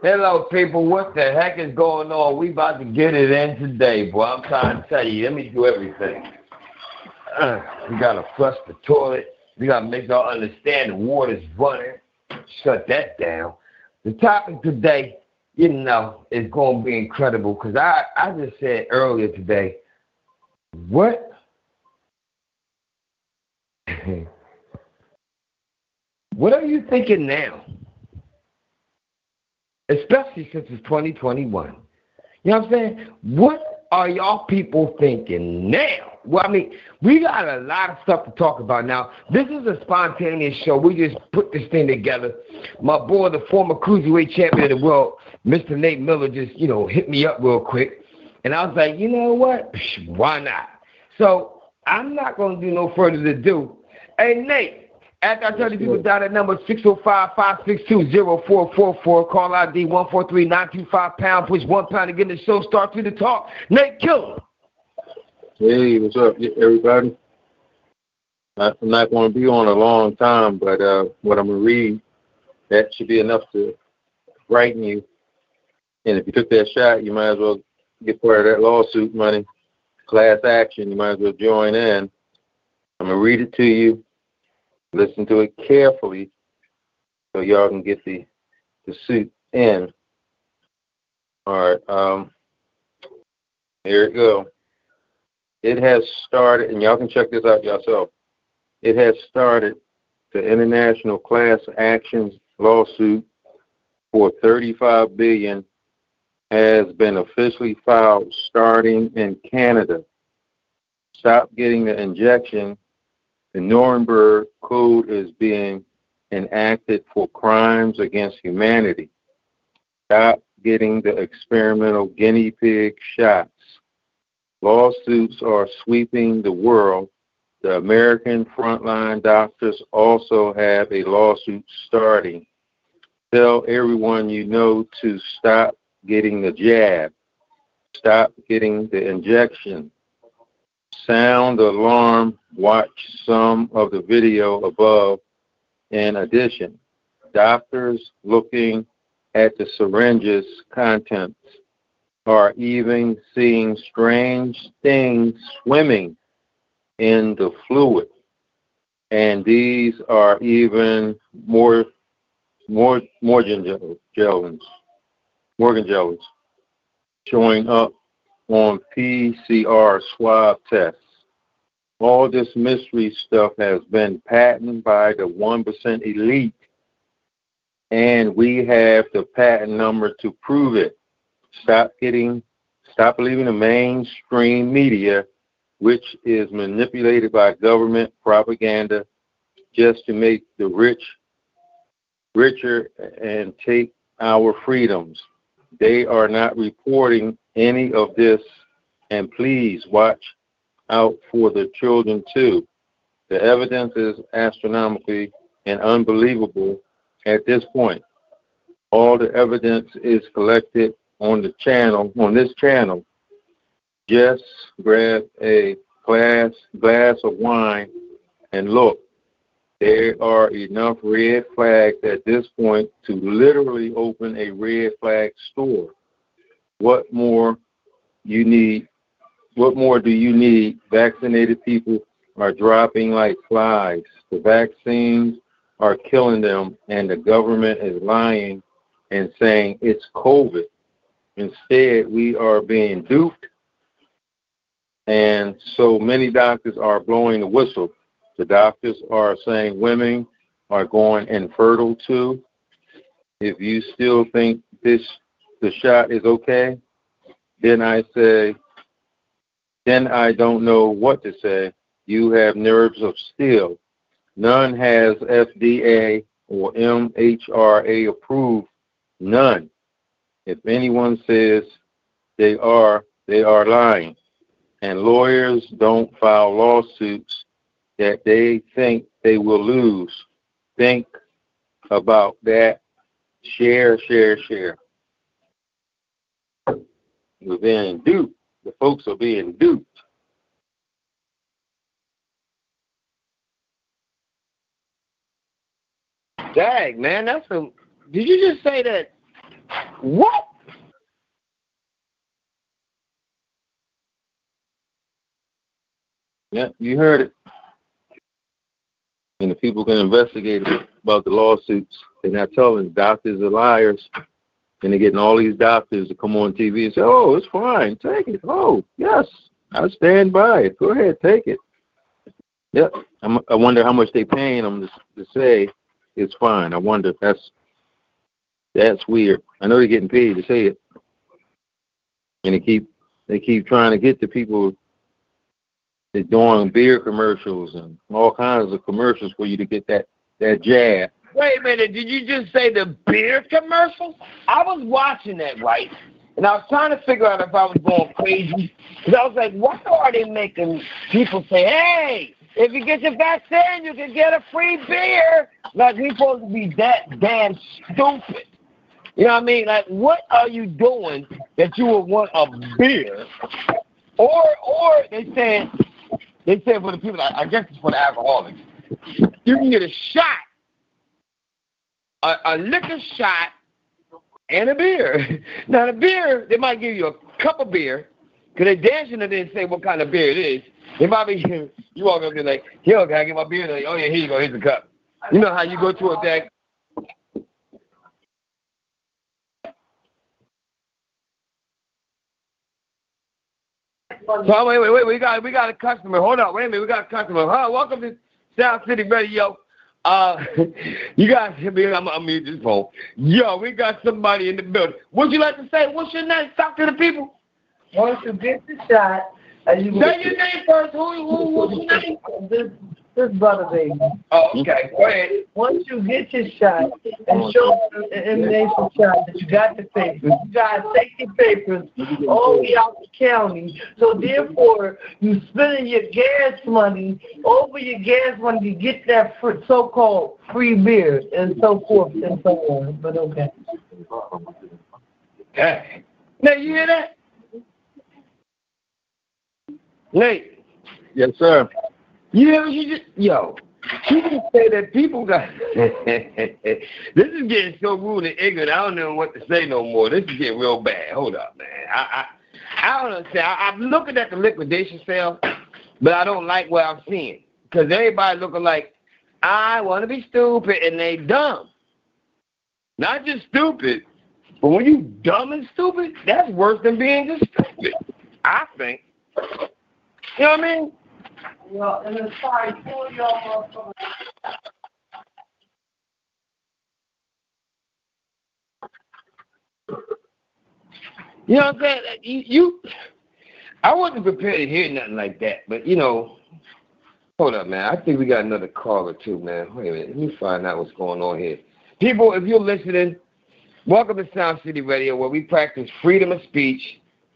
Hello, people. What the heck is going on? We about to get it in today, boy. I'm trying to tell you. Let me do everything. Uh, we gotta flush the toilet. We gotta make y'all understand the water's running. Shut that down. The topic today, you know, is to be incredible because I, I just said earlier today, what? what are you thinking now? Especially since it's 2021. You know what I'm saying? What are y'all people thinking now? Well, I mean, we got a lot of stuff to talk about now. This is a spontaneous show. We just put this thing together. My boy, the former cruiserweight champion of the world, Mr. Nate Miller, just you know hit me up real quick, and I was like, you know what? Why not? So I'm not gonna do no further ado. Hey Nate. After I tell you people down at number 605-562-0444, call ID 143-925 pound, push one pound to get the show start to the talk. Nate Killer. Hey, what's up, everybody? I'm not going to be on a long time, but uh, what I'm going to read, that should be enough to brighten you. And if you took that shot, you might as well get part of that lawsuit money, class action. You might as well join in. I'm going to read it to you. Listen to it carefully so y'all can get the, the suit in. All right. Um, here it go. it has started, and y'all can check this out yourself. It has started the international class actions lawsuit for 35 billion has been officially filed starting in Canada. Stop getting the injection. The Nuremberg Code is being enacted for crimes against humanity. Stop getting the experimental guinea pig shots. Lawsuits are sweeping the world. The American frontline doctors also have a lawsuit starting. Tell everyone you know to stop getting the jab, stop getting the injection. Sound alarm, watch some of the video above. In addition, doctors looking at the syringes contents are even seeing strange things swimming in the fluid. And these are even more more gellins, Morgellons showing up on PCR swab tests. All this mystery stuff has been patented by the 1% elite, and we have the patent number to prove it. Stop getting, stop believing the mainstream media, which is manipulated by government propaganda just to make the rich richer and take our freedoms. They are not reporting any of this, and please watch out for the children too. The evidence is astronomically and unbelievable at this point. All the evidence is collected on the channel, on this channel, just grab a glass glass of wine and look. There are enough red flags at this point to literally open a red flag store. What more you need? What more do you need? Vaccinated people are dropping like flies. The vaccines are killing them, and the government is lying and saying it's COVID. Instead, we are being duped, and so many doctors are blowing the whistle. The doctors are saying women are going infertile too. If you still think this the shot is okay, then I say, then I don't know what to say. You have nerves of steel. None has FDA or MHRA approved, none. If anyone says they are, they are lying. And lawyers don't file lawsuits that they think they will lose. Think about that. Share, share, share. We're being duped. The folks are being duped. Dang, man, that's a. Did you just say that? What? Yeah, you heard it. And the people can investigate about the lawsuits. They're not telling doctors are liars. And they're getting all these doctors to come on TV and say, oh, it's fine. Take it. Oh, yes. I stand by it. Go ahead, take it. Yep. I'm, I wonder how much they're paying them to, to say it's fine. I wonder. That's that's weird. I know they're getting paid to say it, and they keep they keep trying to get the people they're doing beer commercials and all kinds of commercials for you to get that that jab. Wait a minute, did you just say the beer commercial? I was watching that, right? And I was trying to figure out if I was going crazy. Because I was like, why are they making people say, hey, if you get your vaccine, you can get a free beer? Like, we supposed to be that damn stupid. You know what I mean? Like, what are you doing that you would want a beer? Or, or they said, they said for the people, I guess it's for the alcoholics, you can get a shot, a, a liquor shot, and a beer. Now, the beer, they might give you a cup of beer, because they dancing and didn't say what kind of beer it is. They might be, you walk up there like, yo, can I get my beer? Like, oh, yeah, here you go, here's the cup. You know how you go to a deck, So wait, wait, wait. We got we got a customer. Hold on, wait a minute. We got a customer. Huh? Welcome to Sound City Radio. Uh, you guys, I'm, I'm mute this phone. Yo, we got somebody in the building. Would you like to say what's your name? Talk to the people. Once you get the shot, and you say your name first. Who, who, what's your name? This, this brother baby. Oh, okay. Go ahead. Once you get your shot and show the emanation shot that you got the papers, you got safety papers all the way out the county. So therefore, you spending your gas money over your gas money to get that so-called free beer and so forth and so on. But okay. Okay. Now you hear that? Nate. Yes, sir. You know, you just yo. She just say that people got. this is getting so rude and ignorant. I don't know what to say no more. This is getting real bad. Hold up, man. I I, I don't understand. I, I'm looking at the liquidation sale, but I don't like what I'm seeing because everybody looking like I want to be stupid and they dumb. Not just stupid, but when you dumb and stupid, that's worse than being just stupid. I think. You know what I mean? Well, and it's sorry, pull y'all. You know what I'm saying? You, you, I wasn't prepared to hear nothing like that, but you know, hold up, man. I think we got another caller too, man. Wait a minute, let me find out what's going on here. People, if you're listening, welcome to Sound City Radio, where we practice freedom of speech,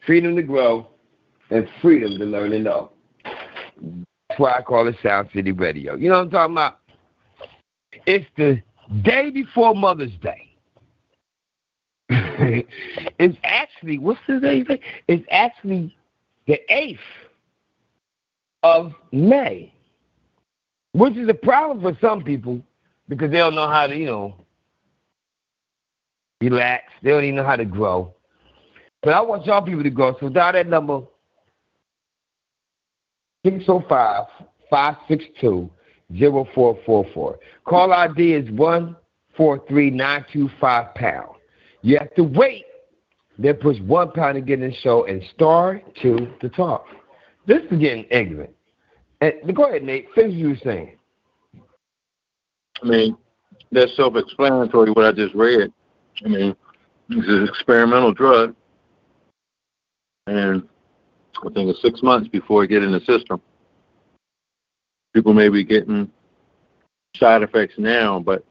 freedom to grow, and freedom to learn and know. That's why I call it Sound City Radio. You know what I'm talking about? It's the day before Mother's Day. it's actually, what's the day? It's actually the 8th of May, which is a problem for some people because they don't know how to, you know, relax. They don't even know how to grow. But I want y'all people to grow. So dial that number 605 562 0444. Call ID is 143925 pound. You have to wait, then push one pound to get in the show and star two to talk. This is getting ignorant. And go ahead, Nate. Finish you were saying. I mean, that's self-explanatory. What I just read. I mean, it's an experimental drug, and I think it's six months before it get in the system. People may be getting side effects now, but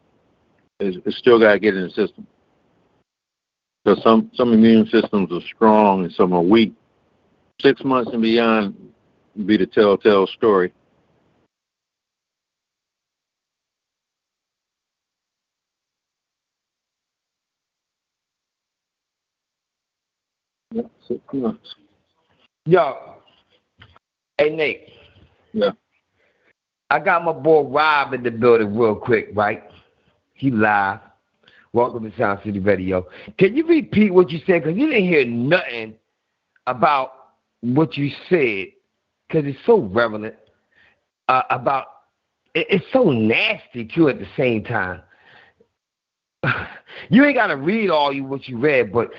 it's, it's still got to get in the system. So some some immune systems are strong and some are weak. Six months and beyond be the telltale story. Six months. Yo, hey Nate. Yeah. I got my boy Rob in the building real quick, right? He live. Welcome to Sound City Radio. Can you repeat what you said? Because you didn't hear nothing about what you said, because it's so relevant. Uh, about it, it's so nasty too at the same time. you ain't got to read all you what you read, but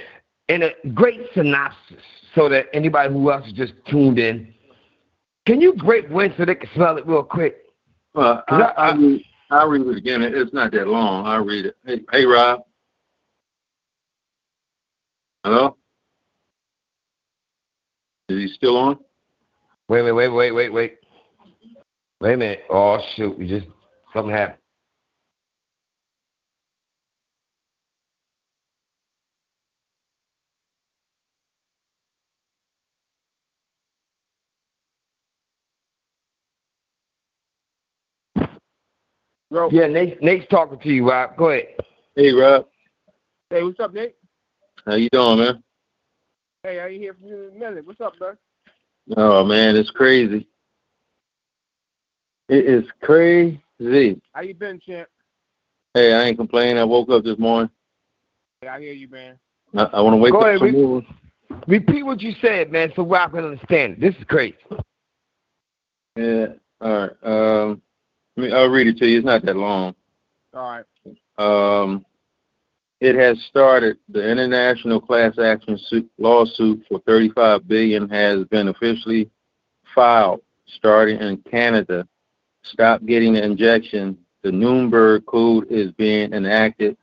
in a great synopsis, so that anybody who else is just tuned in, can you break wind so they can smell it real quick? Well, I, I, I, read, I read it again. It's not that long. I read it. Hey, hey, Rob. Hello. Is he still on? Wait, wait, wait, wait, wait, wait. Wait a minute. Oh shoot! We just something happened. Bro. Yeah, Nate, Nate's talking to you, Rob. Go ahead. Hey, Rob. Hey, what's up, Nate? How you doing, man? Hey, I ain't hear from you in a minute. What's up, bro? Oh man, it's crazy. It is crazy. How you been, champ? Hey, I ain't complaining. I woke up this morning. Hey, I hear you, man. I, I want to wake Go up ahead, some Rick. more. Repeat what you said, man, so Rob can understand. This is crazy. Yeah. All right. Um, I mean, I'll read it to you. It's not that long. All right. Um, it has started. The international class action suit, lawsuit for 35 billion has been officially filed, starting in Canada. Stop getting the injection. The Nuremberg Code is being enacted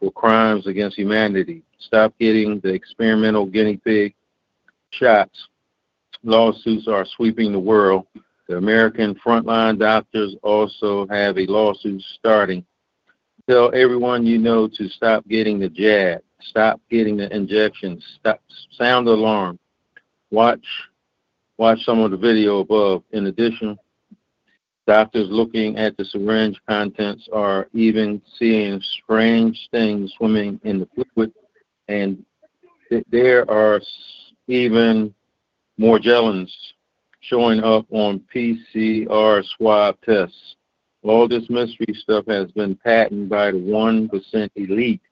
for crimes against humanity. Stop getting the experimental guinea pig shots. Lawsuits are sweeping the world. The American frontline doctors also have a lawsuit starting. Tell everyone you know to stop getting the jab, stop getting the injections, stop sound the alarm. Watch watch some of the video above. In addition, doctors looking at the syringe contents are even seeing strange things swimming in the fluid and th- there are even Morgellons showing up on PCR swab tests. All this mystery stuff has been patented by the 1% elite,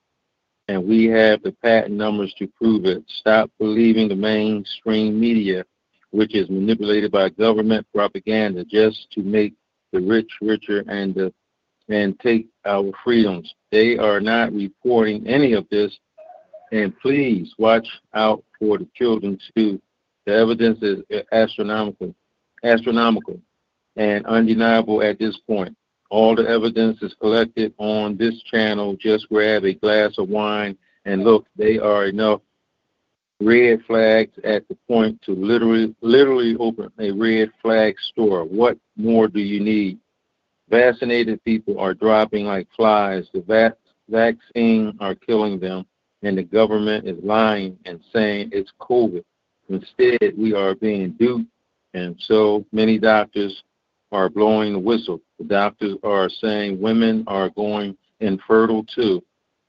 and we have the patent numbers to prove it. Stop believing the mainstream media, which is manipulated by government propaganda just to make the rich richer and the and take our freedoms. They are not reporting any of this, and please watch out for the children too. The evidence is astronomical, astronomical, and undeniable at this point. All the evidence is collected on this channel. Just grab a glass of wine and look. They are enough red flags at the point to literally, literally open a red flag store. What more do you need? Vaccinated people are dropping like flies. The vac- vaccine are killing them, and the government is lying and saying it's COVID. Instead, we are being duped, and so many doctors are blowing the whistle. The doctors are saying women are going infertile too.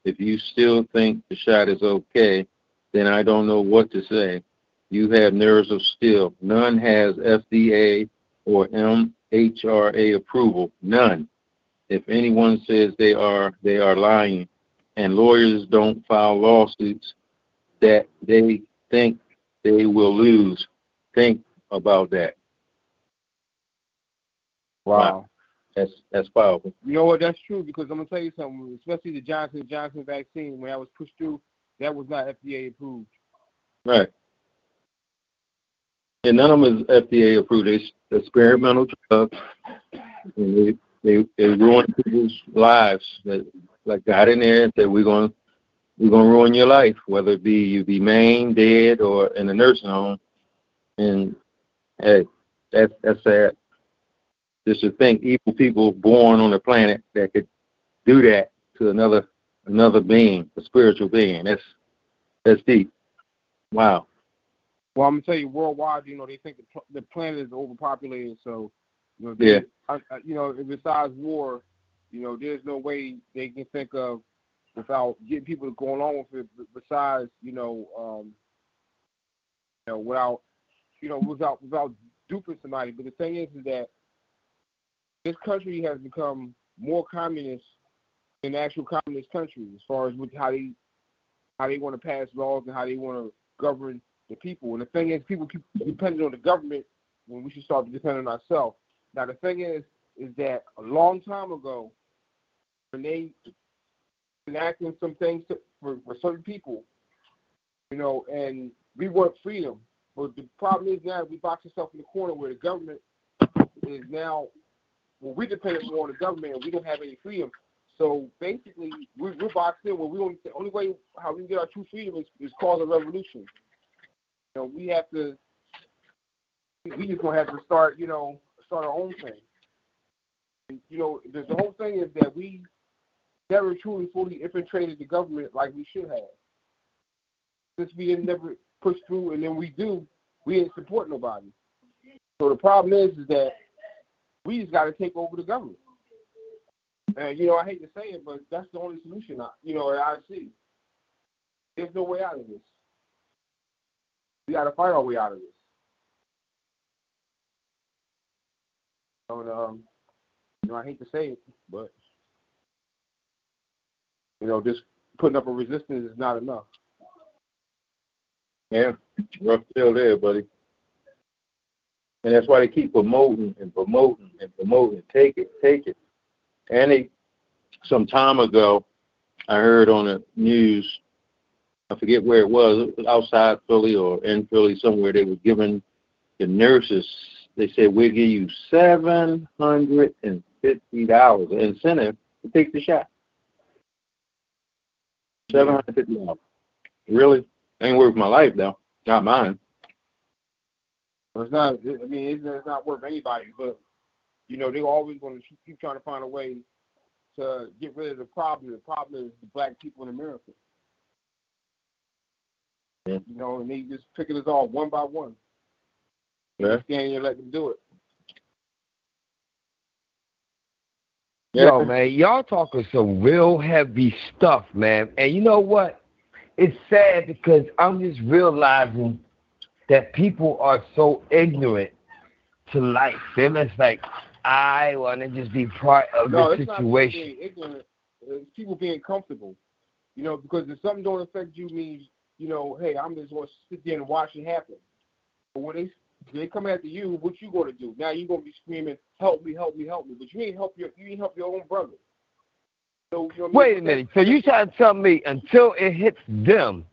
If you still think the shot is okay, then I don't know what to say. You have nerves of steel. None has FDA or MHRA approval. None. If anyone says they are, they are lying. And lawyers don't file lawsuits that they think they will lose. Think about that. Wow. That's that's powerful. You know what? That's true because I'm gonna tell you something. Especially the Johnson Johnson vaccine, when I was pushed through, that was not FDA approved. Right. And none of them is FDA approved. It's experimental drugs. And they, they they ruin people's lives. That like got in there and said we're gonna we're gonna ruin your life, whether it be you be maimed, dead, or in a nursing home. And hey, that's that's sad. Just to think evil people born on the planet that could do that to another another being, a spiritual being. That's that's deep. Wow. Well, I'm gonna tell you, worldwide, you know, they think the, pl- the planet is overpopulated. So, you know, Yeah. I, I, you know, besides war, you know, there's no way they can think of without getting people to go along with it. Besides, you know, um, you know, without, you know, without without duping somebody. But the thing is, is that this country has become more communist than actual communist countries as far as with how they how they want to pass laws and how they want to govern the people. And the thing is, people keep depending on the government when we should start depending on ourselves. Now, the thing is, is that a long time ago, when they enacting some things to, for, for certain people, you know, and we want freedom. But the problem is now we box ourselves in the corner where the government is now, well, we depend more on the government and we don't have any freedom. So basically, we're, we're boxed in where we don't. The only way how we can get our true freedom is, is cause a revolution. You know, we have to. We just gonna have to start. You know, start our own thing. You know, the, the whole thing is that we never truly fully infiltrated the government like we should have. Since we didn't never push through, and then we do, we didn't support nobody. So the problem is, is that we just got to take over the government. And you know, I hate to say it, but that's the only solution. I, you know, I see. There's no way out of this. We got to fight our way out of this. And, um, you know, I hate to say it, but you know, just putting up a resistance is not enough. Yeah, rough deal there, buddy. And that's why they keep promoting and promoting and promoting. Take it, take it. And they, some time ago, I heard on the news, I forget where it was, it was outside Philly or in Philly somewhere, they were giving the nurses, they said, we'll give you $750 incentive to take the shot. $750. Really? Ain't worth my life, though. Not mine. It's not. I mean, it's, it's not worth anybody. But you know, they're always going to keep trying to find a way to get rid of the problem. The problem is the black people in America. Yeah. You know, and they just picking us off one by one. Yeah. Standing and let them do it. Yo, man, y'all talking some real heavy stuff, man. And you know what? It's sad because I'm just realizing that people are so ignorant to life. They're just like, I want to just be part of No, the it's not situation. ignorant. It's people being comfortable. You know, because if something don't affect you means, you know, hey, I'm just going to sit there and watch it happen. But when they they come after you, what you going to do? Now you're going to be screaming, "Help me! Help me! Help me!" But you ain't help your you ain't help your own brother. So you know I Wait a minute. So you trying to tell me until it hits them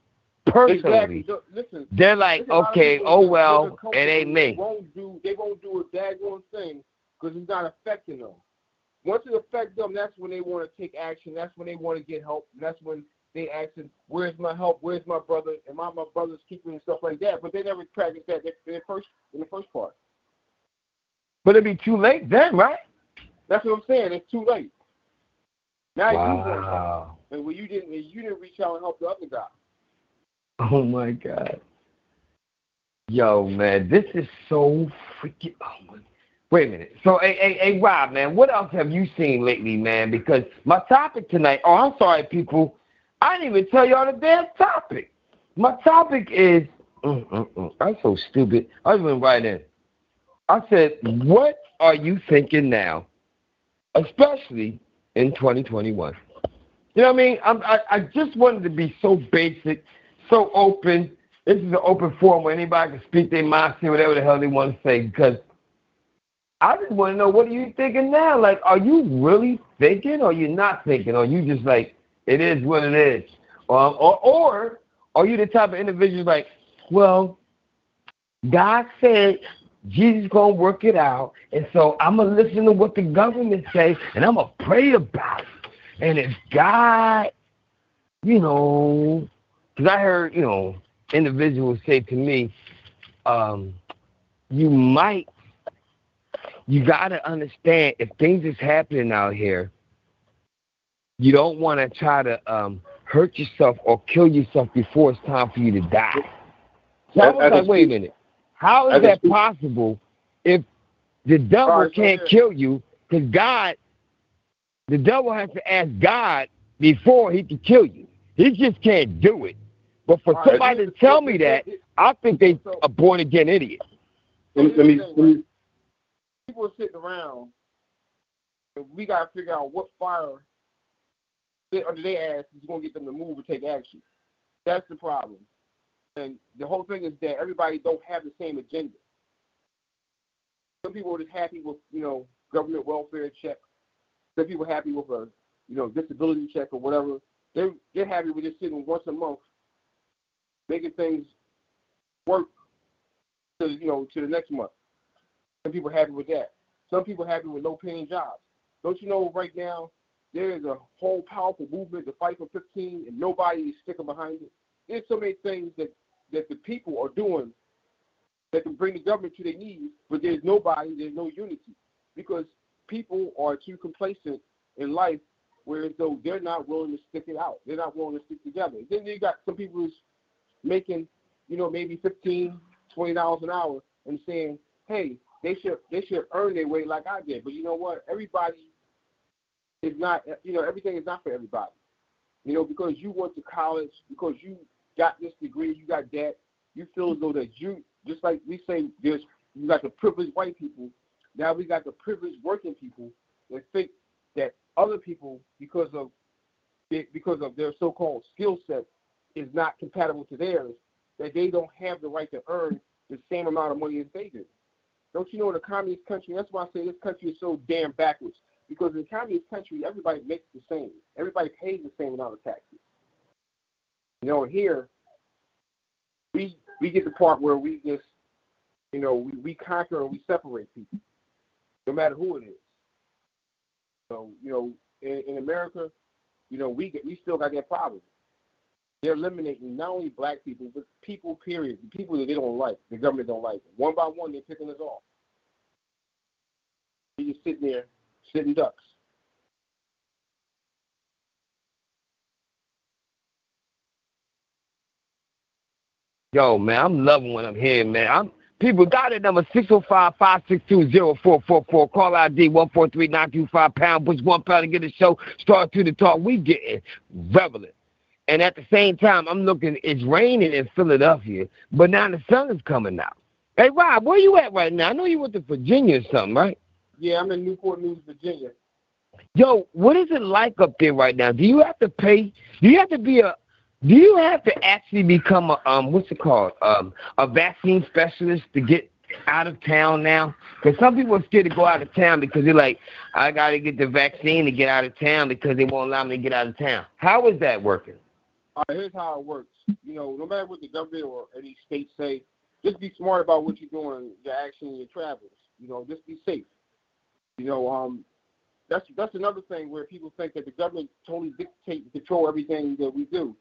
personally, Exactly. Listen. they're like, there's a lot of okay, oh well, it ain't me. They won't do. They won't do a daggone thing because it's not affecting them. Once it affects them, that's when they want to take action. That's when they want to get help. And that's when they asking, "Where's my help? Where's my brother? And my my brother's keeping and stuff like that." But they never practice that in the first in the first part. But it'd be too late then, right? That's what I'm saying. It's too late. Now you Wow. and when you didn't, you didn't reach out and help the other guy. Oh my God. Yo, man, this is so freaking. Oh my. Wait a minute. So, hey, hey, hey, Rob, man, what else have you seen lately, man? Because my topic tonight. Oh, I'm sorry, people. I didn't even tell y'all the damn topic. My topic is. Mm, mm, mm. I'm so stupid. I went right in. I said, what are you thinking now, especially in 2021? You know what I mean? I'm, I I just wanted to be so basic, so open. This is an open forum where anybody can speak their mind, say whatever the hell they want to say. Because I just want to know, what are you thinking now? Like, are you really thinking, or you not thinking, or you just like it is what it is, or or, or are you the type of individual like, well, God said Jesus gonna work it out, and so I'm gonna listen to what the government say, and I'm gonna pray about it. And if God, you know, because I heard, you know, individuals say to me, um, you might, you got to understand if things is happening out here, you don't want to try to um, hurt yourself or kill yourself before it's time for you to die. So I As- was as like, wait a minute. How is that speak- possible if the devil Alright, can't kill you? Because God, the devil has to ask God before he can kill you. He just can't do it. But for All right, somebody to tell me that, I think they So- are born again idiots. Let me, let me, let me people are sitting around, and we got to figure out what fire they, under their ass is going to get them to move and take action. That's the problem. And the whole thing is that everybody don't have the same agenda. Some people are just happy with, you know, government welfare check. Some people are happy with a, you know, disability check or whatever. They're, they're happy with just sitting once a month, making things work to, you know, to the next month. Some people are happy with that. Some people are happy with low paying jobs. Don't you know right now there is a whole powerful movement to fight for 15 and nobody is sticking behind it? There's so many things that, that the people are doing that can bring the government to their knees, but there's nobody, there's no unity. Because people are too complacent in life whereas though they're not willing to stick it out. They're not willing to stick together. Then you got some people who's making, you know, maybe fifteen, twenty dollars an hour and saying, Hey, they should they should earn their way like I did. But you know what? Everybody is not you know, everything is not for everybody. You know, because you went to college, because you got this degree, you got that, you feel as though that you just like we say there's you got the privileged white people, now we got the privileged working people that think that other people because of because of their so-called skill set is not compatible to theirs, that they don't have the right to earn the same amount of money as they do. Don't you know in a communist country, that's why I say this country is so damn backwards. Because in a communist country, everybody makes the same. Everybody pays the same amount of taxes. You know, here we we get the part where we just, you know, we, we conquer and we separate people, no matter who it is. So, you know, in, in America, you know, we get we still got that problem. They're eliminating not only black people, but people, period, the people that they don't like, the government don't like. One by one, they're picking us off. We just sitting there, sitting ducks. Yo, man, I'm loving what I'm hearing, man. I'm people got it number six oh five five six two zero four four four. Call ID one four three nine two five pound push one pound to get the show start to the talk. We getting relevant. And at the same time, I'm looking. It's raining in Philadelphia, but now the sun is coming out. Hey, Rob, where you at right now? I know you went to Virginia or something, right? Yeah, I'm in Newport News, Virginia. Yo, what is it like up there right now? Do you have to pay? Do you have to be a? Do you have to actually become a um? What's it called? Um, a vaccine specialist to get out of town now? Because some people are scared to go out of town because they're like, I got to get the vaccine to get out of town because they won't allow me to get out of town. How is that working? All right, here's how it works. You know, no matter what the government or any state say, just be smart about what you're doing, your action, your travels. You know, just be safe. You know, um, that's that's another thing where people think that the government totally dictate and control everything that we do.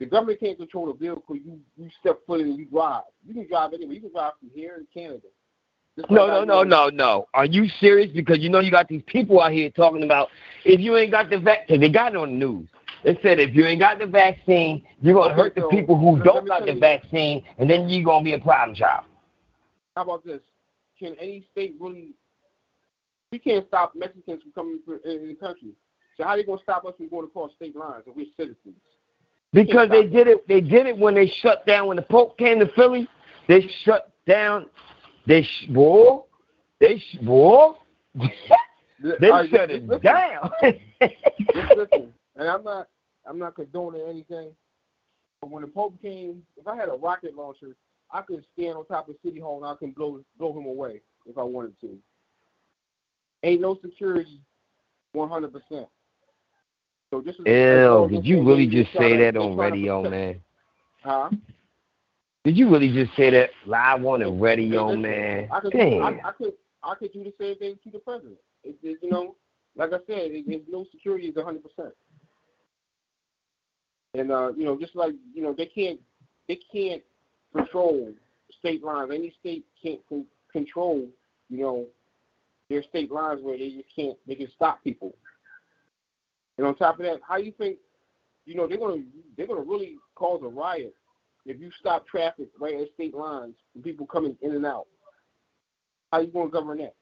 The government can't control the vehicle you you step foot in and you drive. You can drive anywhere. You can drive from here to Canada. No, no, no, no, no. Are you serious? Because you know you got these people out here talking about if you ain't got the vaccine, they got it on the news. They said if you ain't got the vaccine, you're gonna hurt the people who don't got the vaccine, and then you're gonna be a problem child. How about this? Can any state really? We can't stop Mexicans from coming in in the country. So how are they gonna stop us from going across state lines if we're citizens? Because they did it. They did it when they shut down when the Pope came to Philly. They shut down. They sh- boy. They sh- boy. they right, shut it listen. down. Listen. And I'm not. I'm not condoning anything. But when the Pope came, if I had a rocket launcher, I could stand on top of City Hall and I can blow blow him away if I wanted to. Ain't no security, 100 percent. So this is. Ew, did you really just say that on radio, man? Huh? Did you really just say that live on the radio, Listen, man? I could, Damn. I, I could, I could do the same thing to the president. It, it, you know, like I said, it, it, no security is 100 percent. And uh, you know, just like you know, they can't, they can't control state lines. Any state can't con- control, you know, their state lines where they just can't, they can stop people. And on top of that, how you think, you know, they're gonna they're gonna really cause a riot if you stop traffic right at state lines and people coming in and out. How you gonna govern that?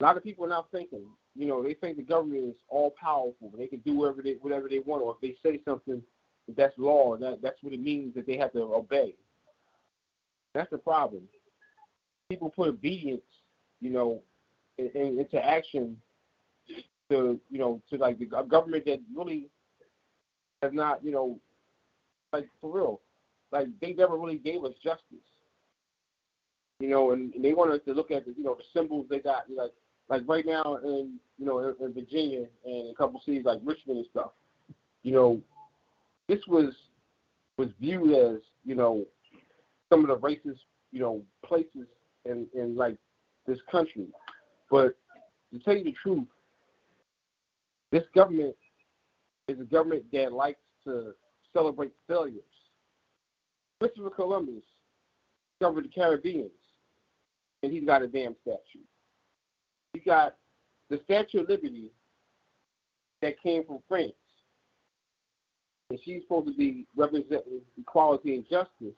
A lot of people are not thinking, you know, they think the government is all powerful. They can do whatever they whatever they want, or if they say something, that's law. That that's what it means that they have to obey. That's the problem. People put obedience, you know, in, in, into action to you know to like the government that really has not, you know, like for real, like they never really gave us justice. You know, and, and they want us to look at the you know the symbols they got, like like right now in you know in, in Virginia and a couple cities like Richmond and stuff, you know, this was was viewed as you know some of the racist you know places in in like this country, but to tell you the truth, this government is a government that likes to celebrate failures. Christopher Columbus discovered the Caribbeans, and he's got a damn statue. You got the Statue of Liberty that came from France. And she's supposed to be representing equality and justice.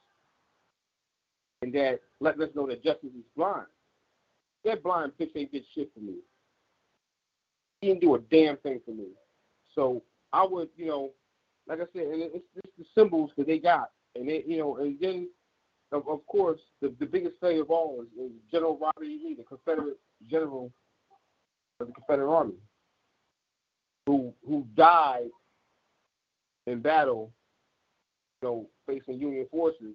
And that let us know that justice is blind. That blind bitch ain't did shit for me. He didn't do a damn thing for me. So I would, you know, like I said, and it's, just the symbols that they got. And it, you know, and then of, of course the, the biggest failure of all is, is General Robert E. Lee, the Confederate general of the Confederate Army, who who died in battle, you know, facing Union forces,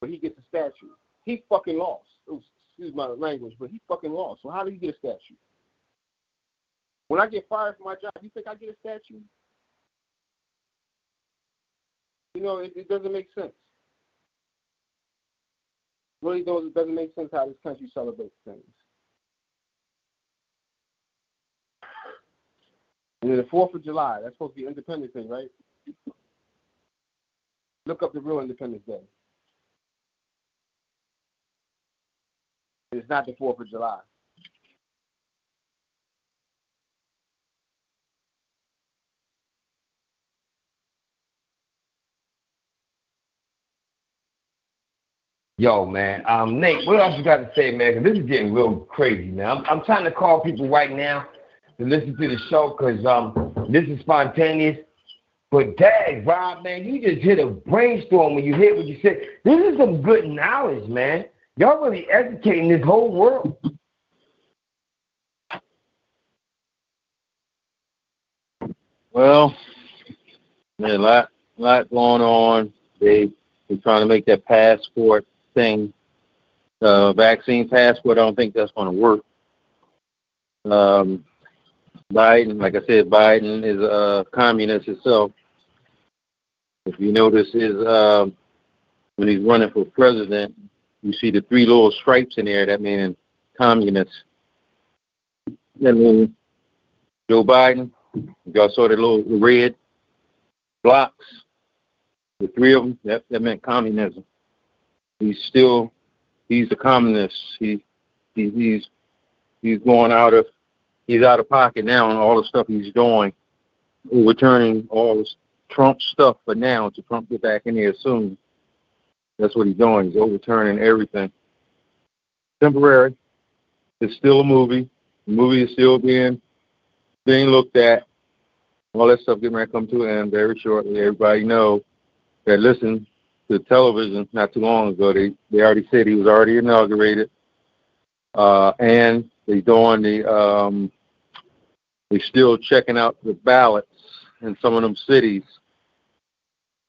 but he gets a statue. He fucking lost. Excuse my language, but he fucking lost. So how did he get a statue? When I get fired from my job, you think I get a statue? You know, it, it doesn't make sense. Really, does it doesn't make sense how this country celebrates things. And then the Fourth of July, that's supposed to be Independence Day, right? Look up the real Independence Day. It's not the Fourth of July. Yo, man. Um, Nate, what else you got to say, man? Because this is getting real crazy, man. I'm, I'm trying to call people right now to listen to the show because um, this is spontaneous. But dang, Rob, man, you just hit a brainstorm when you hit what you said. This is some good knowledge, man. Y'all really educating this whole world. Well, there's a lot, lot going on. They they're trying to make that passport thing, uh, vaccine passport. I don't think that's going to work. Um, Biden, like I said, Biden is a communist himself. If you notice his um, when he's running for president, you see the three little stripes in there. That means communist. That means Joe Biden. Y'all saw the little red blocks. The three of them. That that meant communism. He's still he's a communist. He, he he's he's going out of he's out of pocket now on all the stuff he's doing, overturning all this Trump stuff for now to Trump get back in there soon. That's what he's doing. He's overturning everything. Temporary. It's still a movie. The movie is still being being looked at. All that stuff getting ready to come to an end very shortly. Everybody know that listen to television not too long ago. They they already said he was already inaugurated. Uh, and they doing the um, they're still checking out the ballots in some of them cities.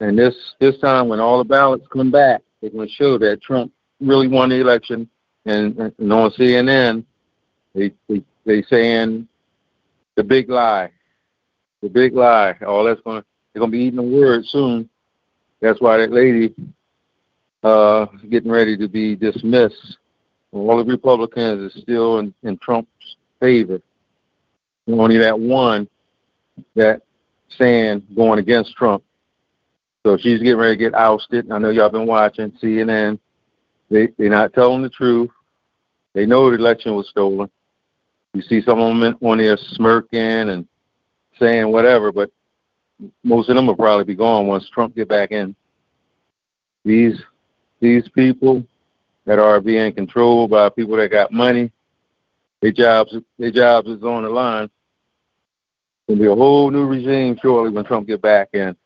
And this this time, when all the ballots come back, they're going to show that Trump really won the election. And, and on CNN, they they they saying the big lie, the big lie. All that's going to they're going to be eating the word soon. That's why that lady uh getting ready to be dismissed. All the Republicans is still in, in Trump's favor only that one that saying going against Trump. So she's getting ready to get ousted. I know y'all been watching CNN. They they're not telling the truth. They know the election was stolen. You see some of them on there smirking and saying whatever, but most of them will probably be gone once Trump get back in. These these people that are being controlled by people that got money, their jobs their jobs is on the line. There'll be a whole new regime shortly when Trump get back in.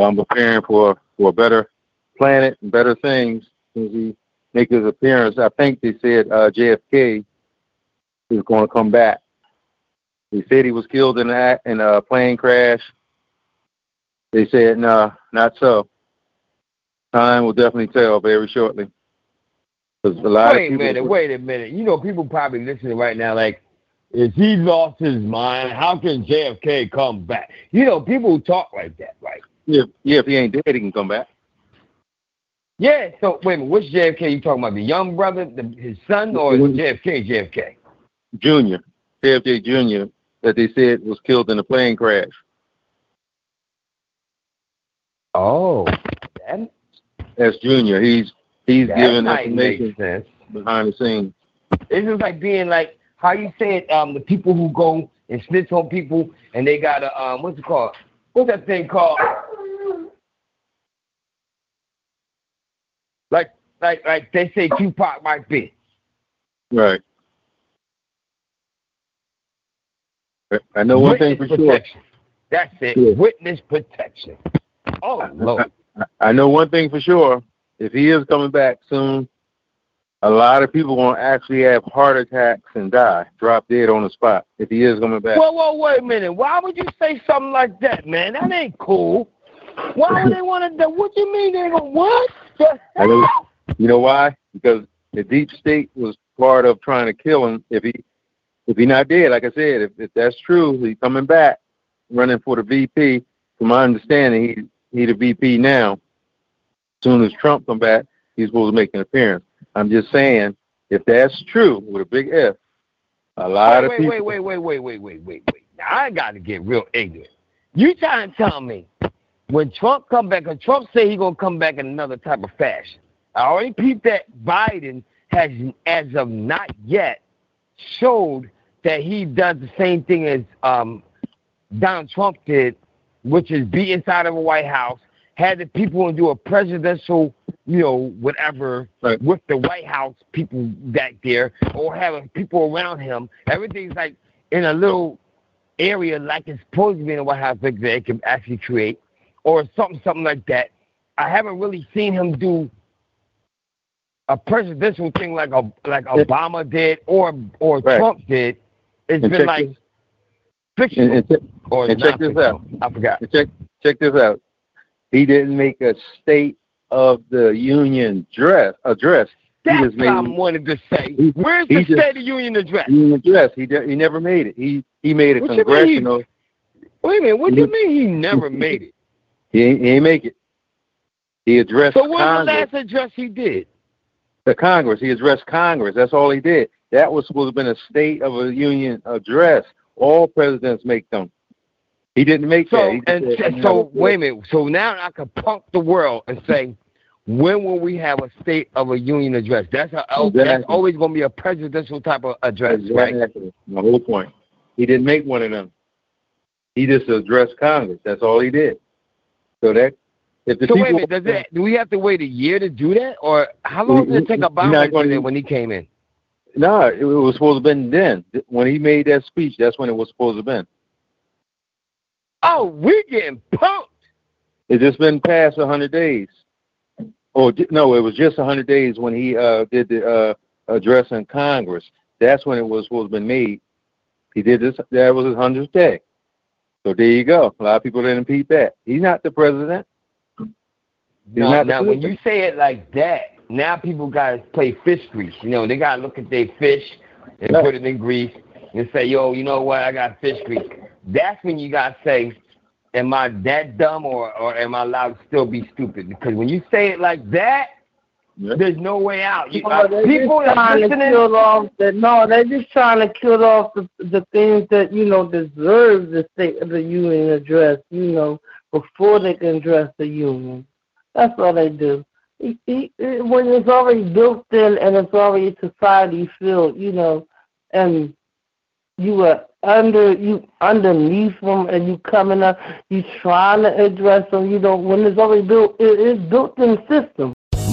I'm preparing for for a better planet and better things as he make his appearance. I think they said uh, JFK is going to come back. They said he was killed in a in a plane crash. They said no, not so. Time will definitely tell very shortly. A lot wait a minute, wait a minute. You know, people probably listening right now, like, if he lost his mind, how can JFK come back? You know, people talk like that, right? Yeah, yeah. If he ain't dead, he can come back. Yeah. So wait a minute, which JFK you talking about? The young brother, the, his son, or JFK? JFK. Junior, JFK Junior, that they said was killed in a plane crash. Oh, that, That's Junior. He's he's giving information behind the scenes. It's just like being like how you said um, the people who go and snitch on people and they got a um, what's it called? What's that thing called? Like like like they say Tupac might be. Right. I know one thing for Witness sure. protection. That's it. Yeah. Witness protection. Oh Lord. I know one thing for sure. If he is coming back soon, a lot of people gonna actually have heart attacks and die, drop dead on the spot. If he is coming back, Whoa, whoa, wait a minute. Why would you say something like that, man? That ain't cool. Why would they want to do? What you mean they gonna what? I know- you know why? Because the deep state was part of trying to kill him. If he if he not dead, like I said, if, if that's true, he's coming back, running for the VP. From my understanding, he he the VP now. As soon as Trump come back, he's supposed to make an appearance. I'm just saying, if that's true, with a big F, a lot wait, of wait, people. wait, wait, wait, wait, wait, wait, wait, wait. Now I got to get real ignorant. You trying to tell me when Trump come back, and Trump say he gonna come back in another type of fashion. I already peeped that Biden has, as of not yet, showed that he does the same thing as um, Donald Trump did, which is be inside of a White House, had the people and do a presidential, you know, whatever Right. with the White House people back there, or having people around him. Everything's like in a little area like it's supposed to be in the White House that they can actually create, or something, something like that. I haven't really seen him do a presidential thing like a like Obama did or or Right. Trump did. It's And been like this- fictional And, and, check- or and check this non-fictional. I forgot. and check check this out. He didn't make a state of the union dress address. He That's just what I wanted to say. He- Where's the just- State of Union address? union address. He de- he never made it. He he made a What congressional. Wait a minute. What do you mean he never made it? He ain't, he ain't make it. He addressed So the Congress. last address he did? the Congress. He addressed Congress. That's all he did. That was supposed to have been a State of a Union address. All presidents make them. He didn't make So that. And said, so, so wait a minute. So now I can punk the world and say, when will we have a State of a Union address? That's a, oh, that's always going to be a presidential type of address, right? Exactly. My whole point. He didn't make one of them. He just addressed Congress. That's all he did. So that if the So wait a minute. Does it, do we have to wait a year to do that, or how long did it take Obama to do that when he came in? No, it was supposed to have been then. When he made that speech, that's when it was supposed to have been. Oh, we're getting punked. It's just been past a hundred days. Oh no, it was just a hundred days when he uh did the uh address in Congress. That's when it was supposed to have been made. He did this that was his hundredth day. So there you go. A lot of people didn't repeat that. He's not the president. He's No, now, when you say it like that, now people got to play fish grease. You know, they got to look at their fish and Yeah. put it in grease and say, yo, you know what? I got fish grease. That's when you got to say, am I that dumb or, or am I allowed to still be stupid? Because when you say it like that, Yeah. there's no way out. You, No, uh, people to listening, kill off the no, they're just trying to kill off the the things that you know deserve the state of the union address. You know, before they can address the union. That's all they do. He, he, when it's already built in and it's already society filled, you know, and you were under you underneath them and you coming up, you trying to address them. You know when it's already built, it is built in system.